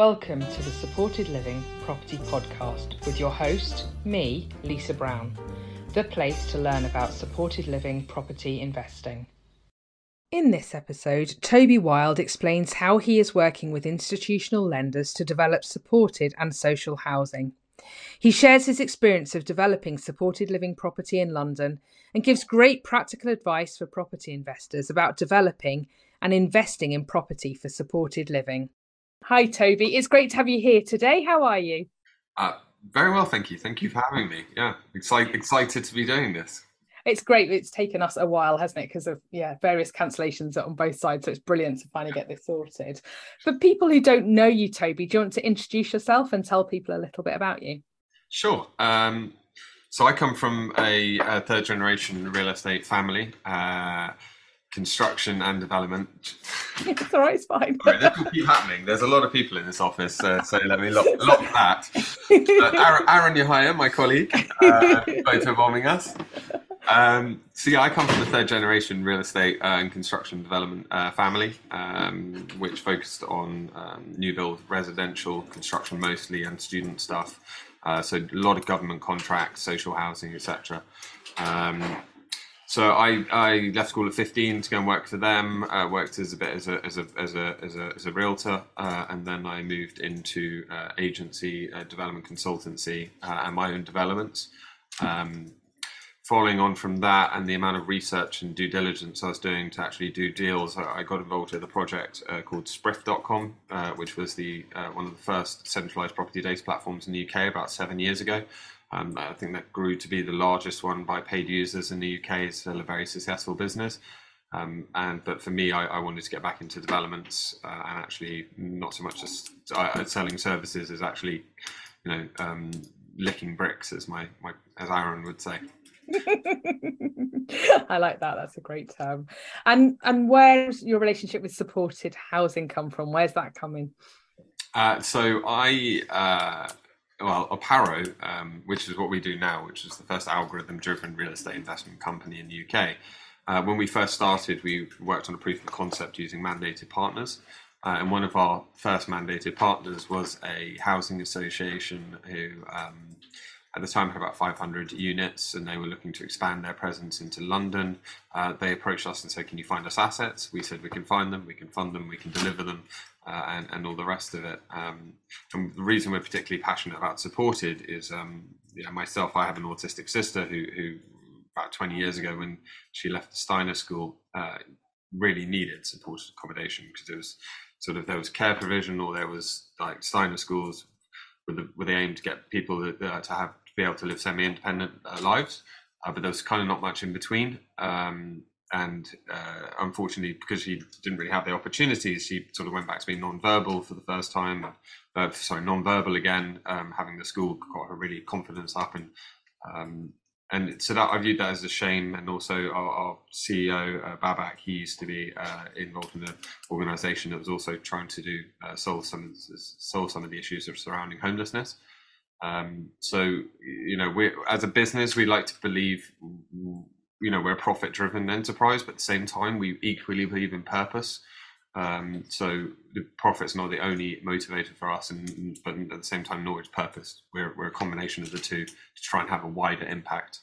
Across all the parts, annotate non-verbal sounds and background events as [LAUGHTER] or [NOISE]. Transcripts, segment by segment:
Welcome to the Supported Living Property Podcast with your host, me, Lisa Brown, the place to learn about supported living property investing. In this episode, Toby Wilde explains how he is working with institutional lenders to develop supported and social housing. He shares his experience of developing supported living property in London and gives great practical advice for property investors about developing and investing in property for supported living. Hi, Toby. It's great to have you here today. How are you? Uh, very well, thank you. Thank you for having me. Yeah, excited, excited to be doing this. It's great. It's taken us a while, hasn't it? Because of yeah, various cancellations on both sides. So it's brilliant to finally get this sorted. For people who don't know you, Toby, do you want to introduce yourself and tell people a little bit about you? Sure. Um, so I come from a, a, third generation real estate family. Uh, construction and development. [LAUGHS] it's all right, it's fine. this will keep happening. There's a lot of people in this office, uh, so let me lock, lock that. Uh, Aaron, Yahaya, my colleague, uh, bombing us. Um, so yeah, I come from the third generation real estate uh, and construction development uh, family, um, which focused on um, new build residential construction mostly and student stuff. Uh, so a lot of government contracts, social housing, etc. Um, so I, I left school at 15 to go and work for them. Uh, worked as a bit as a as a as a as a, as a realtor, uh, and then I moved into uh, agency uh, development consultancy uh, and my own developments. Um, following on from that, and the amount of research and due diligence I was doing to actually do deals, I got involved with a project uh, called Sprift.com, which was the one of the first centralized property data platforms in the UK about seven years ago. Um, I think that grew to be the largest one by paid users in the UK. It's still a very successful business. Um, and but for me, I, I, wanted to get back into developments uh, and actually not so much just uh, selling services as actually, you know, um, licking bricks, as my, my as Aaron would say. [LAUGHS] I like that. That's a great term. And and where's your relationship with supported housing come from? Where's that coming? Uh, so I uh, well, Oparo, um, which is what we do now, which is the first algorithm-driven real estate investment company in the UK. Uh, when we first started, we worked on a proof of concept using mandated partners. Uh, and one of our first mandated partners was a housing association who, um, at the time, had about 500 units and they were looking to expand their presence into London. Uh, they approached us and said, Can you find us assets? We said, We can find them, we can fund them, we can deliver them uh, and, and all the rest of it. Um, and the reason we're particularly passionate about supported is, um, you know, myself, I have an autistic sister who, who about 20 years ago when she left the Steiner School, uh, really needed supported accommodation because there was sort of there was care provision or there was like Steiner schools with the, with the aim to get people that, uh, to have be able to live semi-independent uh, lives, uh, but there was kind of not much in between. Um, and uh, unfortunately, because she didn't really have the opportunities, she sort of went back to being non-verbal for the first time. Uh, sorry, non-verbal again, um, having the school got her really confidence up, and um, and so that I viewed that as a shame. And also, our, our CEO uh, Babak, he used to be uh, involved in an organisation that was also trying to do uh, solve some solve some of the issues of surrounding homelessness. Um, so you know, we as a business, we like to believe you know we're a profit driven enterprise but at the same time we equally believe in purpose. Um, so the profit's not the only motivator for us and but at the same time nor is purpose. We're, we're a combination of the two to try and have a wider impact.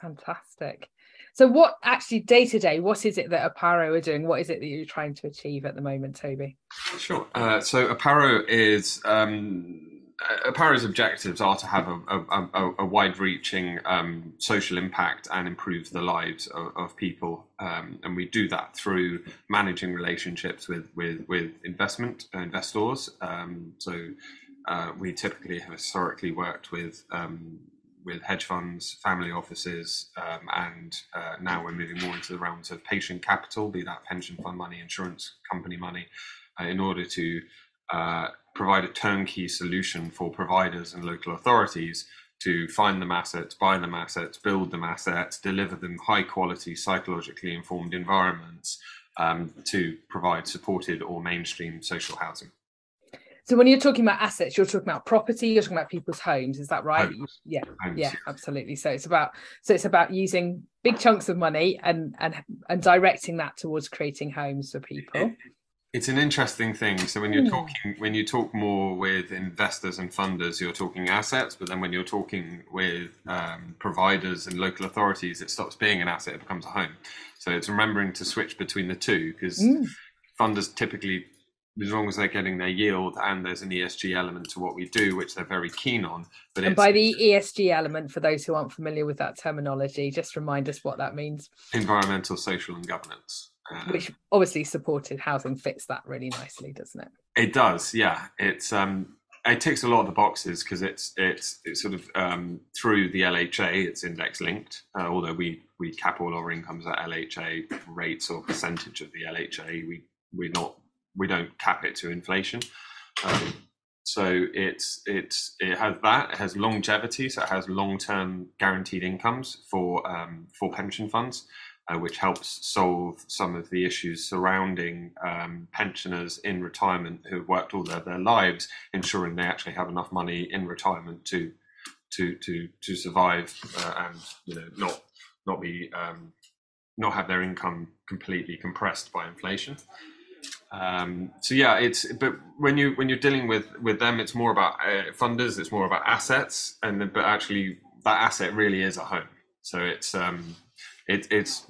Fantastic. So what actually day to day what is it that Oparo are doing? What is it that you're trying to achieve at the moment toby? Sure. Uh, so Oparo is um, Oparo's objectives are to have a, a, a, a wide-reaching um, social impact and improve the lives of, of people, um, and we do that through managing relationships with with, with investment uh, investors. Um, so uh, we typically have historically worked with um, with hedge funds, family offices, um, and uh, now we're moving more into the realms of patient capital, be that pension fund money, insurance company money, uh, in order to uh, provide a turnkey solution for providers and local authorities to find them assets, buy them assets, build them assets, deliver them high quality, psychologically informed environments um, to provide supported or mainstream social housing. So when you're talking about assets, you're talking about property, you're talking about people's homes, is that right? Homes. Yeah, homes, yeah, absolutely. So it's about so it's about using big chunks of money and and and directing that towards creating homes for people. It's an interesting thing. So when you're Hmm. talking, when you talk more with investors and funders, you're talking assets. But then when you're talking with um, providers and local authorities, it stops being an asset; it becomes a home. So it's remembering to switch between the two because Mm. funders typically, as long as they're getting their yield and there's an ESG element to what we do, which they're very keen on. But And by the ESG element, for those who aren't familiar with that terminology, just remind us what that means, environmental, social, and governance. Which obviously supported housing fits that really nicely, doesn't it? It does, yeah. It's um, it ticks a lot of the boxes because it's it's it's sort of um, through the LHA. It's index linked, uh, although we we cap all our incomes at LHA rates or percentage of the LHA. We we're not we don't cap it to inflation. Um, so it's it's it has that. It has longevity, so it has long term guaranteed incomes for um, for pension funds uh, which helps solve some of the issues surrounding um, pensioners in retirement who've worked all their, their lives, ensuring they actually have enough money in retirement to to to to survive uh, and you know not not be um, not have their income completely compressed by inflation. Um, so yeah, it's but when you when you're dealing with with them, it's more about uh, funders, it's more about assets, and but actually that asset really is a home. So it's um, it, it's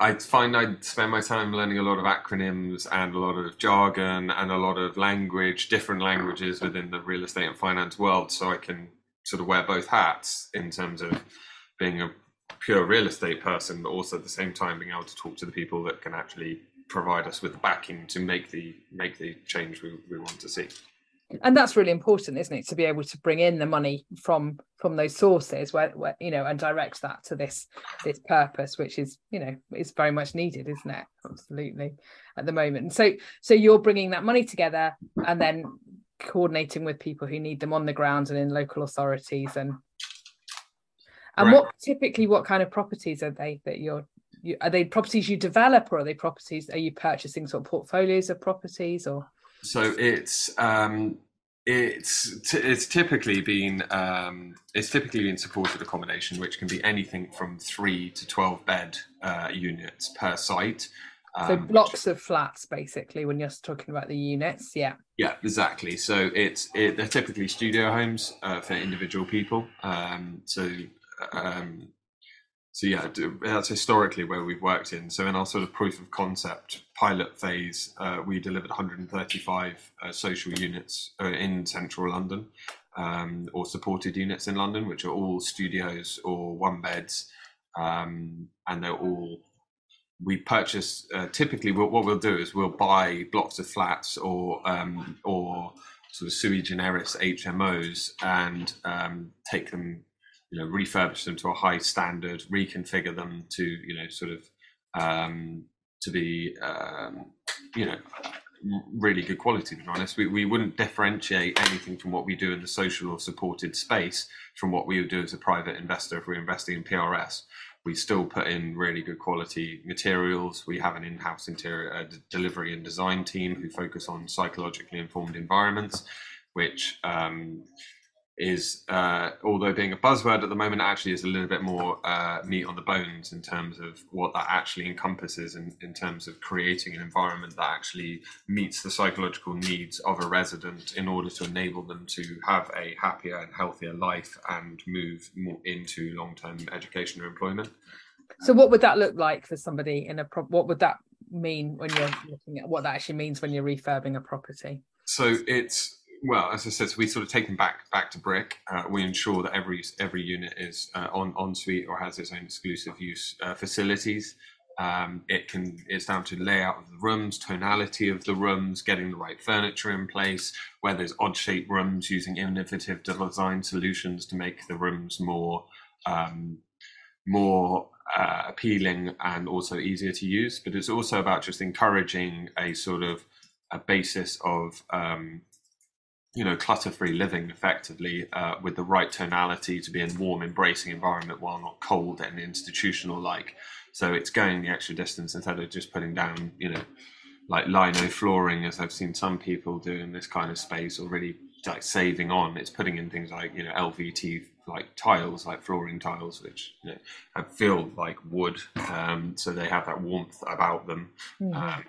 I find I spend my time learning a lot of acronyms and a lot of jargon and a lot of language, different languages within the real estate and finance world, so I can sort of wear both hats in terms of being a pure real estate person, but also at the same time being able to talk to the people that can actually provide us with the backing to make the make the change we, we want to see. And that's really important isn't it to be able to bring in the money from from those sources where, where you know and direct that to this this purpose which is you know is very much needed isn't it? Absolutely at the moment. And so so you're bringing that money together and then coordinating with people who need them on the ground and in local authorities and and Right. what typically what kind of properties are they that you're you, are they properties you develop or are they properties are you purchasing sort of portfolios of properties or So it's um, it's t- it's typically been um, it's typically been supported accommodation, which can be anything from three to twelve bed uh, units per site. so Um, blocks of flats basically when you're talking about the units yeah Yeah, exactly. So it's it, they're typically studio homes uh, for individual people. Um, so um, so yeah, that's historically where we've worked in. So in our sort of proof of concept pilot phase, uh, we delivered 135 uh, social units uh, in central London, um, or supported units in London, which are all studios or one beds, um, and they're all we purchase uh, typically what, what we'll do is we'll buy blocks of flats or um, or sort of sui generis HMOs and um, take them, you know, refurbish them to a high standard, reconfigure them to you know sort of um, to be um, you know really good quality. To be honest, we we wouldn't differentiate anything from what we do in the social or supported space from what we would do as a private investor if we're investing in PRS we still put in really good quality materials. We have an in-house interior uh, delivery and design team who focus on psychologically informed environments, which um, is, uh, although being a buzzword at the moment, actually is a little bit more uh, meat on the bones in terms of what that actually encompasses in, in terms of creating an environment that actually meets the psychological needs of a resident in order to enable them to have a happier and healthier life and move more into long-term education or employment. so what would that look like for somebody in a pro- what would that mean when you're looking at what that actually means when you're refurbing a property So it's well, as I said, so we sort of take them back back to brick. Uh, we ensure that every every unit is uh, on en suite or has its own exclusive use uh, facilities. Um, it can it's down to layout of the rooms, tonality of the rooms, getting the right furniture in place. Where there's odd shaped rooms, using innovative design solutions to make the rooms more um, more uh, appealing and also easier to use. But it's also about just encouraging a sort of a basis of um, you know clutter-free living effectively uh, with the right tonality to be in warm embracing environment while not cold and institutional like so it's going the extra distance instead of just putting down you know like lino flooring as i've seen some people do in this kind of space or really like saving on it's putting in things like you know lvt like tiles like flooring tiles which you know have- feel like wood um, so they have that warmth about them Mhm. um,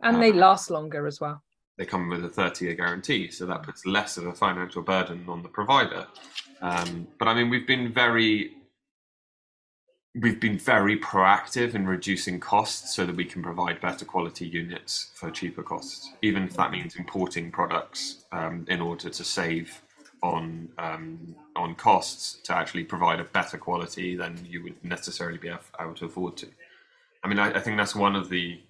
And they uh, last longer as well. They come with a 30 year guarantee, so that puts less of a financial burden on the provider. Um, but I mean, we've been very we've been very proactive in reducing costs so that we can provide better quality units for cheaper costs, even if that means importing products um, in order to save on um, on costs to actually provide a better quality than you would necessarily be able to afford to. I mean, I, I think that's one of the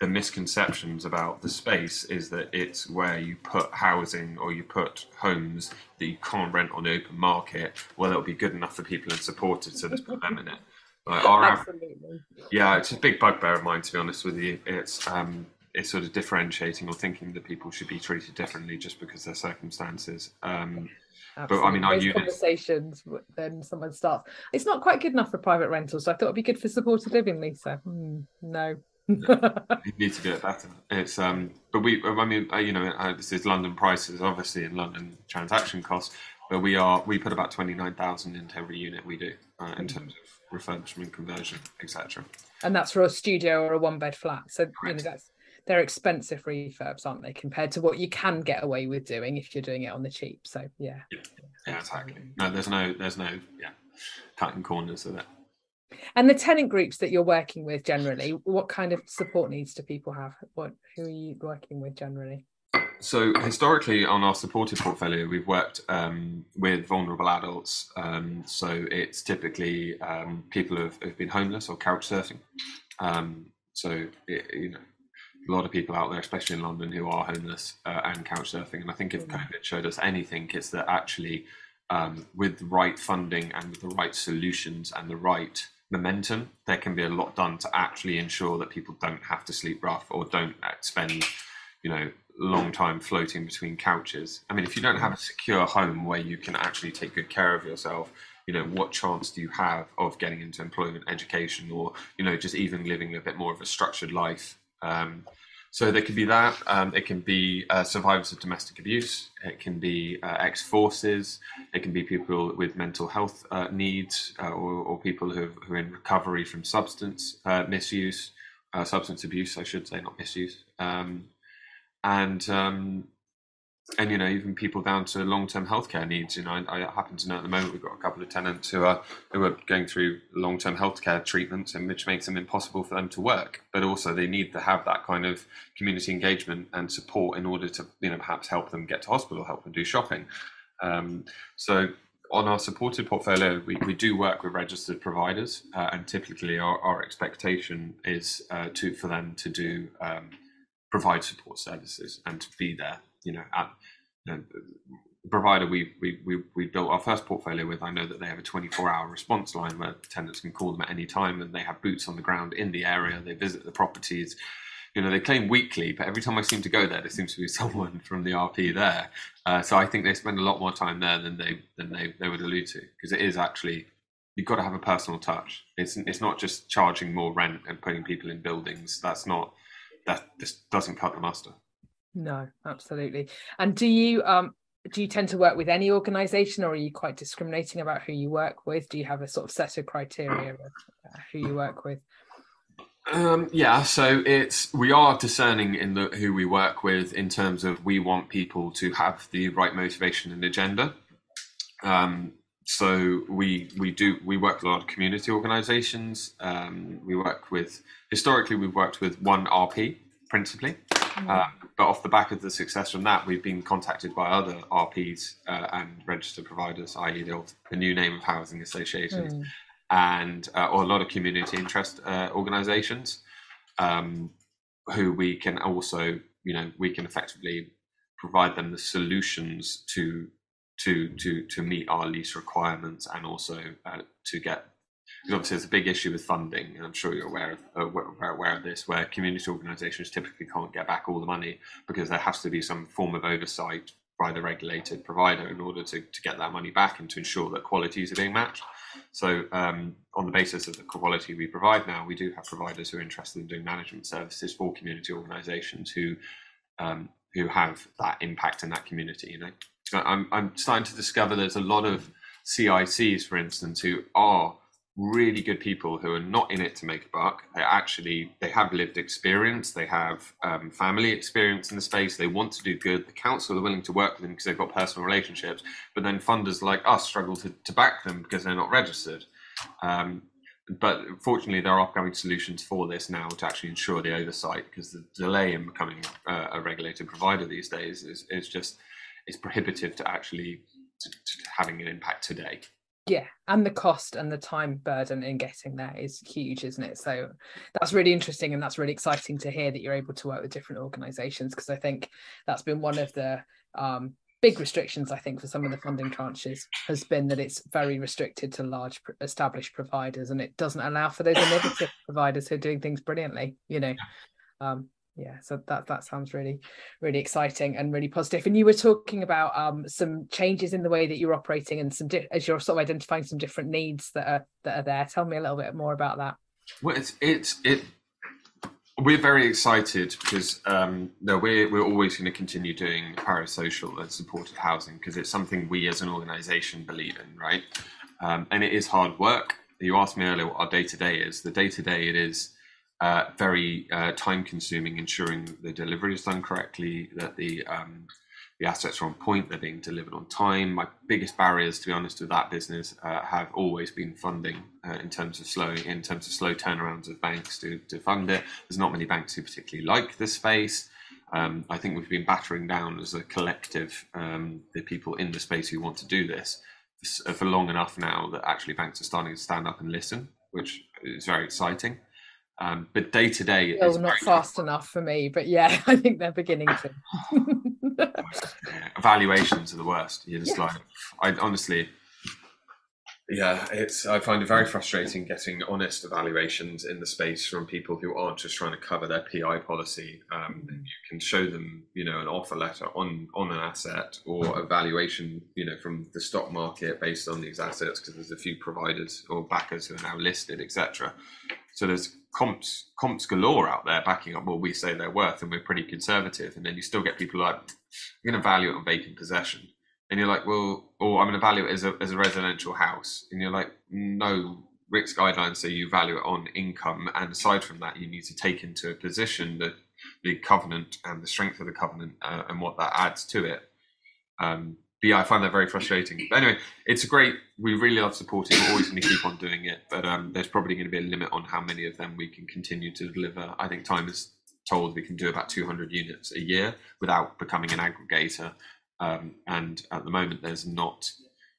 the misconceptions about the space is that it's where you put housing or you put homes that you can't rent on the open market. Well, it'll be good enough for people and supported, so let's put them in it. Like our, Absolutely. Yeah, it's a big bugbear of mine, to be honest with you. It's um, it's sort of differentiating or thinking that people should be treated differently just because their circumstances. Um, but I mean, our units... conversations, then someone starts. It's not quite good enough for private rental, so I thought it'd be good for supported living, Lisa. Hmm, no, you need to do it better. It's um, but we, I mean, uh, you know, uh, this is London prices, obviously in London transaction costs, but we are we put about twenty nine thousand into every unit we do uh, in terms of refurbishment, conversion, etc. And that's for a studio or a one bed flat. So you know that's they're expensive refurbs, aren't they, compared to what you can get away with doing if you're doing it on the cheap. So yeah. Yeah, yeah exactly. No, there's no, there's no, yeah, cutting corners of it. And the tenant groups that you're working with generally, what kind of support needs do people have? What who are you working with generally? So historically, on our supported portfolio, we've worked um, with vulnerable adults. Um, so it's typically um, people who've, who've, been homeless or couch surfing. Um, so it, you know, a lot of people out there, especially in London, who are homeless uh, and couch surfing. And I think if mm. COVID showed us anything, it's that actually um, with the right funding and with the right solutions and the right momentum, there can be a lot done to actually ensure that people don't have to sleep rough or don't spend, you know, long time floating between couches. I mean, if you don't have a secure home where you can actually take good care of yourself, you know, what chance do you have of getting into employment, education, or you know, just even living a bit more of a structured life? Um, so there could be that. Um, it can be uh, survivors of domestic abuse. It can be uh, ex-forces. It can be people with mental health uh, needs, uh, or, or, people who, who, are in recovery from substance uh, misuse, uh, substance abuse, I should say, not misuse. Um, and um, and you know even people down to long-term healthcare needs you know I, I, happen to know at the moment we've got a couple of tenants who are who are going through long-term healthcare treatments and which makes them impossible for them to work but also they need to have that kind of community engagement and support in order to you know perhaps help them get to hospital help them do shopping. Um, so on our supported portfolio, we, we do work with registered providers, uh, and typically our, our expectation is uh, to for them to do um, provide support services and to be there you know, at, you know, provider we, we, we, we built our first portfolio with, I know that they have a 24 hour response line where tenants can call them at any time and they have boots on the ground in the area. They visit the properties. You know, they claim weekly, but every time I seem to go there, there seems to be [LAUGHS] someone from the RP there. Uh, so I think they spend a lot more time there than they than they, they would allude to because it is actually you've got to have a personal touch. It's it's not just charging more rent and putting people in buildings. That's not that this doesn't cut the mustard. No, absolutely. And do you um do you tend to work with any organization or are you quite discriminating about who you work with? Do you have a sort of set of criteria of uh, who you work with? Um, yeah, so it's we are discerning in the who we work with in terms of we want people to have the right motivation and agenda. Um, so we we do we work with a lot of community organisations. Um, we work with historically we've worked with one RP principally, mm-hmm. uh, but off the back of the success from that, we've been contacted by other RPs uh, and registered providers, i.e., the, the, new name of housing associations, mm. and uh, or a lot of community interest uh, organisations, um, who we can also, you know, we can effectively provide them the solutions to to to to meet our lease requirements and also uh, to get because obviously there's a big issue with funding, and I'm sure you're aware of, uh, aware of this, where community organisations typically can't get back all the money because there has to be some form of oversight by the regulated provider in order to, to get that money back and to ensure that qualities are being matched. So, um, on the basis of the quality we provide now, we do have providers who are interested in doing management services for community organisations who um, who have that impact in that community. You know, I'm I'm starting to discover there's a lot of CICs, for instance, who are really good people who are not in it to make a buck. They actually they have lived experience, they have um, family experience in the space. They want to do good. The council are willing to work with them because they've got personal relationships. But then funders like us struggle to, to back them because they're not registered. Um, but fortunately, there are upcoming solutions for this now to actually ensure the oversight because the delay in becoming uh, a regulated provider these days is, is just is prohibitive to actually to, to having an impact today. Yeah, and the cost and the time burden in getting there is huge, isn't it? So that's really interesting and that's really exciting to hear that you're able to work with different organisations because I think that's been one of the um, big restrictions I think for some of the funding tranches has been that it's very restricted to large established providers and it doesn't allow for those [COUGHS] innovative providers who are doing things brilliantly. You know, um, yeah so that that sounds really really exciting and really positive and you were talking about um, some changes in the way that you're operating and some di- as you're sort of identifying some different needs that are that are there tell me a little bit more about that well it's it's it we're very excited because um, no, we're we're always going to continue doing Oparo Social and supported housing because it's something we as an organisation believe in, right? Um, and it is hard work. You asked me earlier what our day to day is. The day to day it is uh, very uh, time consuming, ensuring the delivery is done correctly, that the um, the assets are on point, they're being delivered on time. My biggest barriers, to be honest, with that business uh, have always been funding uh, in terms of slow in terms of slow turnarounds of banks to, to fund it. There's not many banks who particularly like this space. Um, I think we've been battering down as a collective um, the people in the space who want to do this for long enough now that actually banks are starting to stand up and listen, which is very exciting. Um, but day to day, still not fast enough for me. But yeah, [LAUGHS] I think they're beginning to. [LAUGHS] Evaluations are the worst. You're just yeah. like, I honestly, yeah, it's. I find it very frustrating getting honest evaluations in the space from people who aren't just trying to cover their PI policy. Um. You can show them, you know, an offer letter on on an asset or a valuation, you know, from the stock market based on these assets because there's a few providers or backers who are now listed, etc. So there's comps comps galore out there backing up what we say they're worth, and we're pretty conservative. And then you still get people like, "You're going to value it on vacant possession," and you're like, "Well, or I'm going to value it as a as a residential house," and you're like, "No." RICS guidelines say you value it on income, and aside from that, you need to take into a position the the covenant and the strength of the covenant uh, and what that adds to it. Um, yeah, I find that very frustrating. But anyway, it's a great. We really love supporting. We're always going to keep on doing it, but um, there's probably going to be a limit on how many of them we can continue to deliver. I think time is told we can do about 200 units a year without becoming an aggregator. Um, and at the moment, there's not.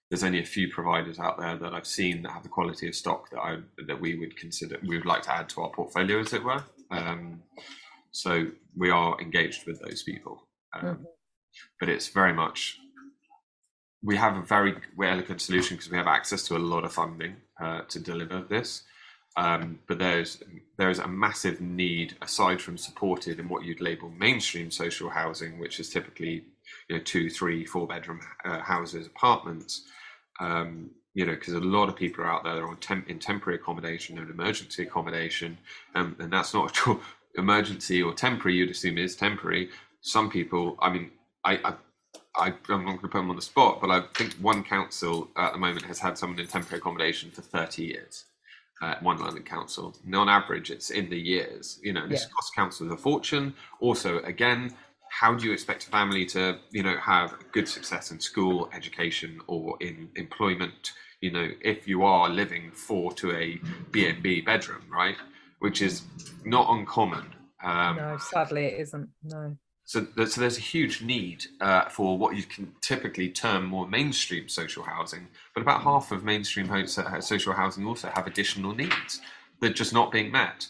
There's only a few providers out there that I've seen that have the quality of stock that I that we would consider we would like to add to our portfolio, as it were. Um, so we are engaged with those people, um, mm-hmm. but it's very much we have a very elegant solution because we have access to a lot of funding uh, to deliver this. Um, but there's there's a massive need aside from supported in what you'd label mainstream social housing, which is typically you know two, three, four bedroom uh, houses, apartments. Um, you know, because a lot of people are out there on temp- in temporary accommodation and emergency accommodation, um, and that's not [LAUGHS] emergency or temporary. You'd assume is temporary. Some people, I mean, I, I I, am not going to put them on the spot, but I think one council at the moment has had someone in temporary accommodation for 30 years. Uh, one London council. And on average, it's in the years. You know, this yeah. costs councils a fortune. Also, again, how do you expect a family to, you know, have good success in school, education, or in employment? You know, if you are living four to a B&B bedroom, right, which is not uncommon. Um, no, sadly, it isn't. No. So, so there's a huge need uh, for what you can typically term more mainstream social housing, but about half of mainstream social housing also have additional needs that are just not being met.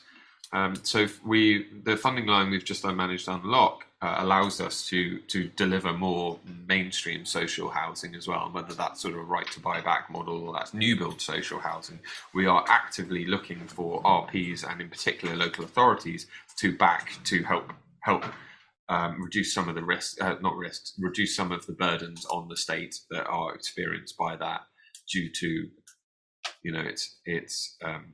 Um, so we, the funding line we've just managed to unlock uh, allows us to to deliver more mainstream social housing as well. Whether that's sort of right to buy back model or that's new build social housing, we are actively looking for RPs and in particular local authorities to back to help help um, reduce some of the risks, uh, not risks, reduce some of the burdens on the state that are experienced by that due to, you know, it's it's um,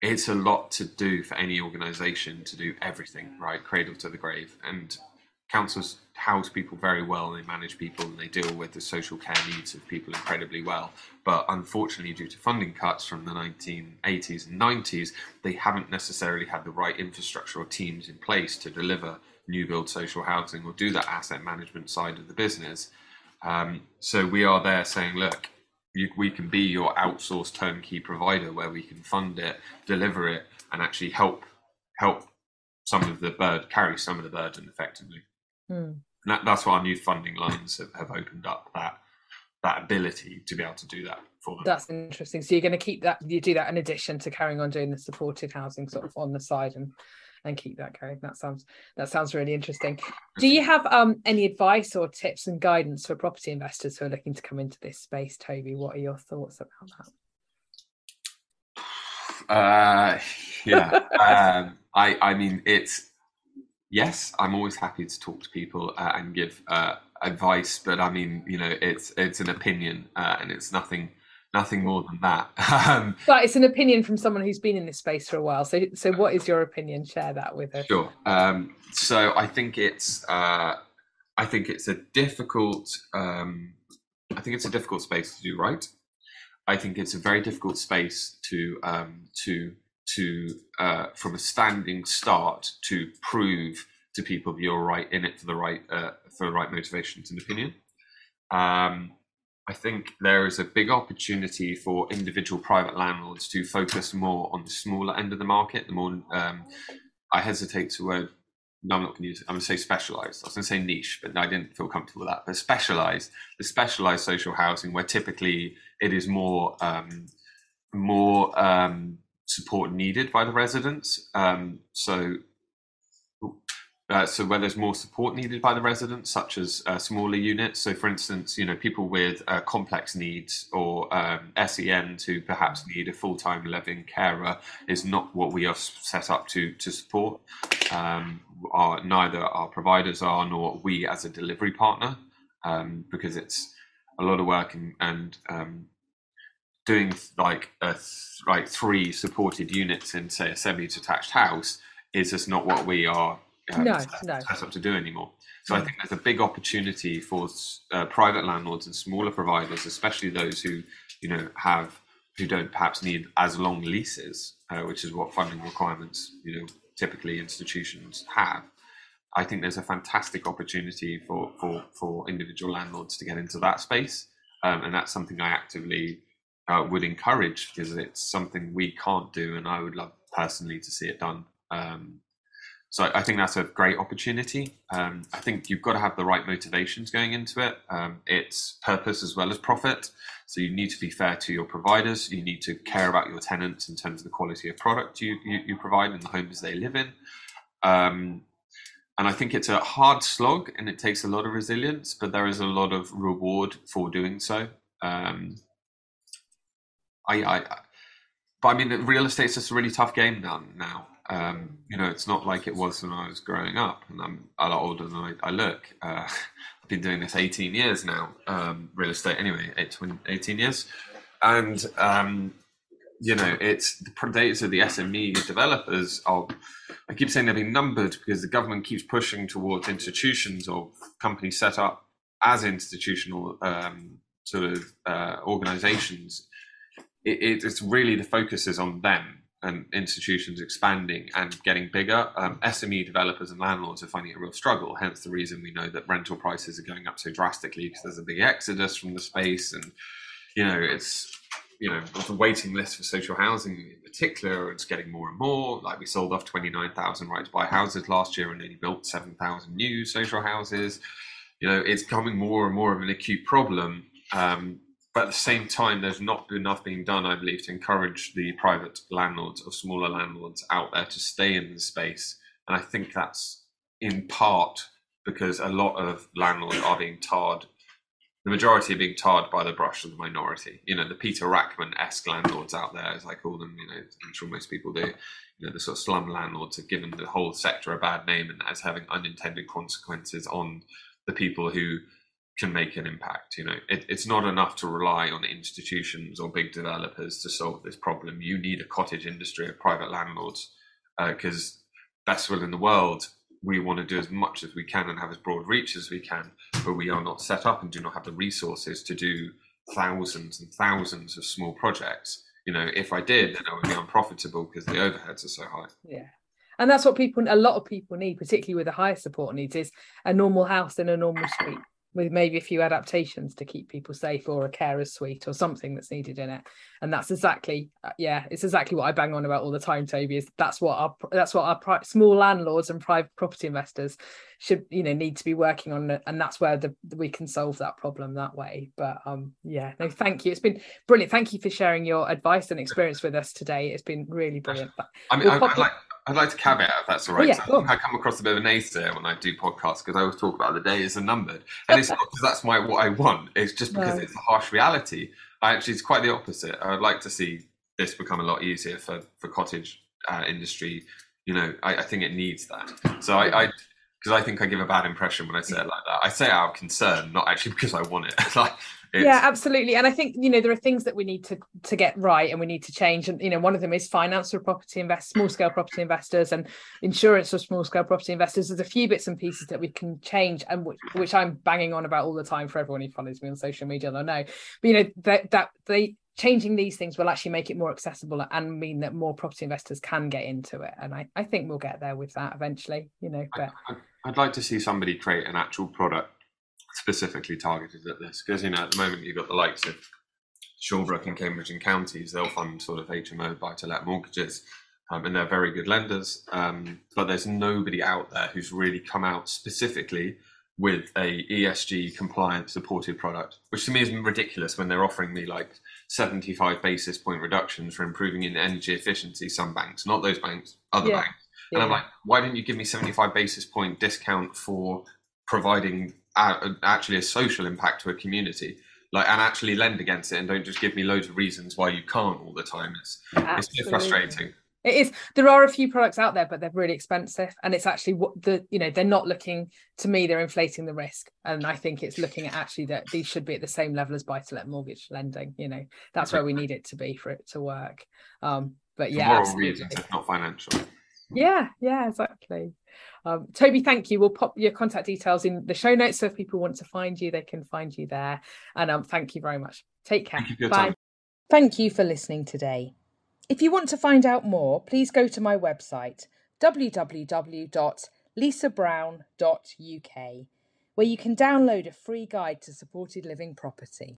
it's a lot to do for any organisation to do everything right, cradle to the grave, and councils house people very well and they manage people and they deal with the social care needs of people incredibly well. But unfortunately, due to funding cuts from the 1980s and 90s, they haven't necessarily had the right infrastructure or teams in place to deliver new build social housing or do that asset management side of the business. Um, so we are there saying, look, you, we can be your outsourced turnkey provider where we can fund it, deliver it, and actually help help some of the bird carry some of the burden effectively. Mm. That, that's why our new funding lines have, have opened up that that ability to be able to do that for them. That's interesting. So you're going to keep that you do that in addition to carrying on doing the supported housing sort of on the side and and keep that going. That sounds that sounds really interesting. Do you have um any advice or tips and guidance for property investors who are looking to come into this space, Toby? What are your thoughts about that? [SIGHS] Uh yeah. [LAUGHS] um I I mean it's yes, I'm always happy to talk to people uh, and give uh, advice, but I mean, you know, it's it's an opinion uh, and it's nothing nothing more than that. [LAUGHS] um, but it's an opinion from someone who's been in this space for a while. So, so what is your opinion? Share that with us. Sure. Um, so I think it's uh, I think it's a difficult um, I think it's a difficult space to do right. I think it's a very difficult space to um, to to uh, from a standing start to prove to people that you're right in it for the right uh, for the right motivations and opinion. Um, I think there is a big opportunity for individual private landlords to focus more on the smaller end of the market. The more um, I hesitate to word. No, I'm not going to use it. I'm going to say specialized. I was going to say niche, but I didn't feel comfortable with that. But specialized, the specialized social housing, where typically it is more um, more um, support needed by the residents. Um, so, uh, so where there's more support needed by the residents, such as uh, smaller units. So, for instance, you know, people with uh, complex needs or um, SEN who perhaps need a full-time living carer is not what we are set up to to support. Um, our, neither our providers are, nor we as a delivery partner, um, because it's a lot of work and, and um, doing like a th- like three supported units in say a semi-detached house is just not what we are um, no, set, no. set up to do anymore. So mm. I think there's a big opportunity for uh, private landlords and smaller providers, especially those who you know have who don't perhaps need as long leases, uh, which is what funding requirements you know typically institutions have. I think there's a fantastic opportunity for for for individual landlords to get into that space, um, and that's something I actively uh, would encourage because it's something we can't do, and I would love personally to see it done. Um, so I think that's a great opportunity. Um, I think you've got to have the right motivations going into it. Um, it's purpose as well as profit. So you need to be fair to your providers. You need to care about your tenants in terms of the quality of product you, you, you provide in the homes they live in. Um, and I think it's a hard slog and it takes a lot of resilience, but there is a lot of reward for doing so. I, I, but I mean, real estate's just a really tough game now. Now, um, you know, it's not like it was when I was growing up, and I'm a lot older than I, I look. Uh, [LAUGHS] I've been doing this 18 years now, um, real estate anyway, 18 years, and um, you know, it's the predators of the SME developers. I keep saying they're being numbered because the government keeps pushing towards institutions or companies set up as institutional um, sort of uh, organizations it, it's really the focus is on them and institutions expanding and getting bigger. Um, SME developers and landlords are finding a real struggle. Hence the reason we know that rental prices are going up so drastically because there's a big exodus from the space, and you know it's you know the waiting list for social housing in particular it's getting more and more. Like we sold off twenty nine thousand right to buy houses last year and only built seven thousand new social houses. You know it's becoming more and more of an acute problem. Um, but at the same time, there's not enough being done, I believe, to encourage the private landlords or smaller landlords out there to stay in the space. And I think that's in part because a lot of landlords are being tarred. The majority are being tarred by the brush of the minority. You know, the Peter Rachman-esque landlords out there, as I call them. You know, I'm sure most people do. You know, the sort of slum landlords have given the whole sector a bad name and as having unintended consequences on the people who can make an impact. You know, it, it's not enough to rely on institutions or big developers to solve this problem. You need a cottage industry of private landlords because uh, best will in the world, we want to do as much as we can and have as broad reach as we can, but we are not set up and do not have the resources to do thousands and thousands of small projects. You know, if I did, then I would be unprofitable because the overheads are so high. Yeah. And that's what people, a lot of people need, particularly with the higher support needs, is a normal house in a normal street with maybe a few adaptations to keep people safe or a carer's suite or something that's needed in it. And that's exactly uh, yeah it's exactly what i bang on about all the time toby is that's what our that's what our pri- small landlords and private property investors should you know need to be working on and that's where the, we can solve that problem that way. But um yeah no thank you. It's been brilliant. Thank you for sharing your advice and experience with us today. It's been really brilliant. I mean we'll I, like I'd like to mm. caveat if that's all right. Yeah, cool. I, come across a bit of an naysayer when I do podcasts because I always talk about the days are numbered, and it's [LAUGHS] not because that's my what I want. It's just because no. it's a harsh reality. I actually, it's quite the opposite. I'd like to see this become a lot easier for for cottage uh, industry. You know, I, I, think it needs that. So I, because I, mm. I, think I give a bad impression when I say mm. it like that. I say it out of concern, not actually [LAUGHS] because I want it. [LAUGHS] like it's... yeah absolutely. And i think you know there are things that we need to to get right and we need to change. And you know one of them is finance for property invest small scale property investors and insurance for small scale property investors. There's a few bits and pieces that we can change and which, which i'm banging on about all the time for everyone who follows me on social media. I know. But you know that that they changing these things will actually make it more accessible and mean that more property investors can get into it. And i, I think we'll get there with that eventually you know but I'd like to see somebody create an actual product specifically targeted at this because you know at the moment you've got the likes of Shawbrook and Cambridge and counties. They'll fund sort of HMO buy to let mortgages, um, and they're very good lenders. Um, but there's nobody out there who's really come out specifically with a ESG compliant supported product, which to me is ridiculous when they're offering me like 75 basis point reductions for improving in energy efficiency. Some banks, not those banks, other yeah. banks. And yeah. I'm like, why didn't you give me 75 basis point discount for providing actually a social impact to a community. Like and actually lend against it and don't just give me loads of reasons why you can't all the time. It's it's bit frustrating. It is. There are a few products out there but they're really expensive and it's actually what the you know they're not looking to me they're inflating the risk and i think it's looking at actually that these should be at the same level as buy to let mortgage lending you know. That's where we need it to be for it to work. Um but yeah For moral reasons if not financial yeah yeah exactly um, Toby, thank you. We'll pop your contact details in the show notes so if people want to find you, they can find you there. And um, thank you very much. Take care. Bye. Time. Thank you for listening today. If you want to find out more, please go to my website www.lisabrown.uk, where you can download a free guide to supported living property.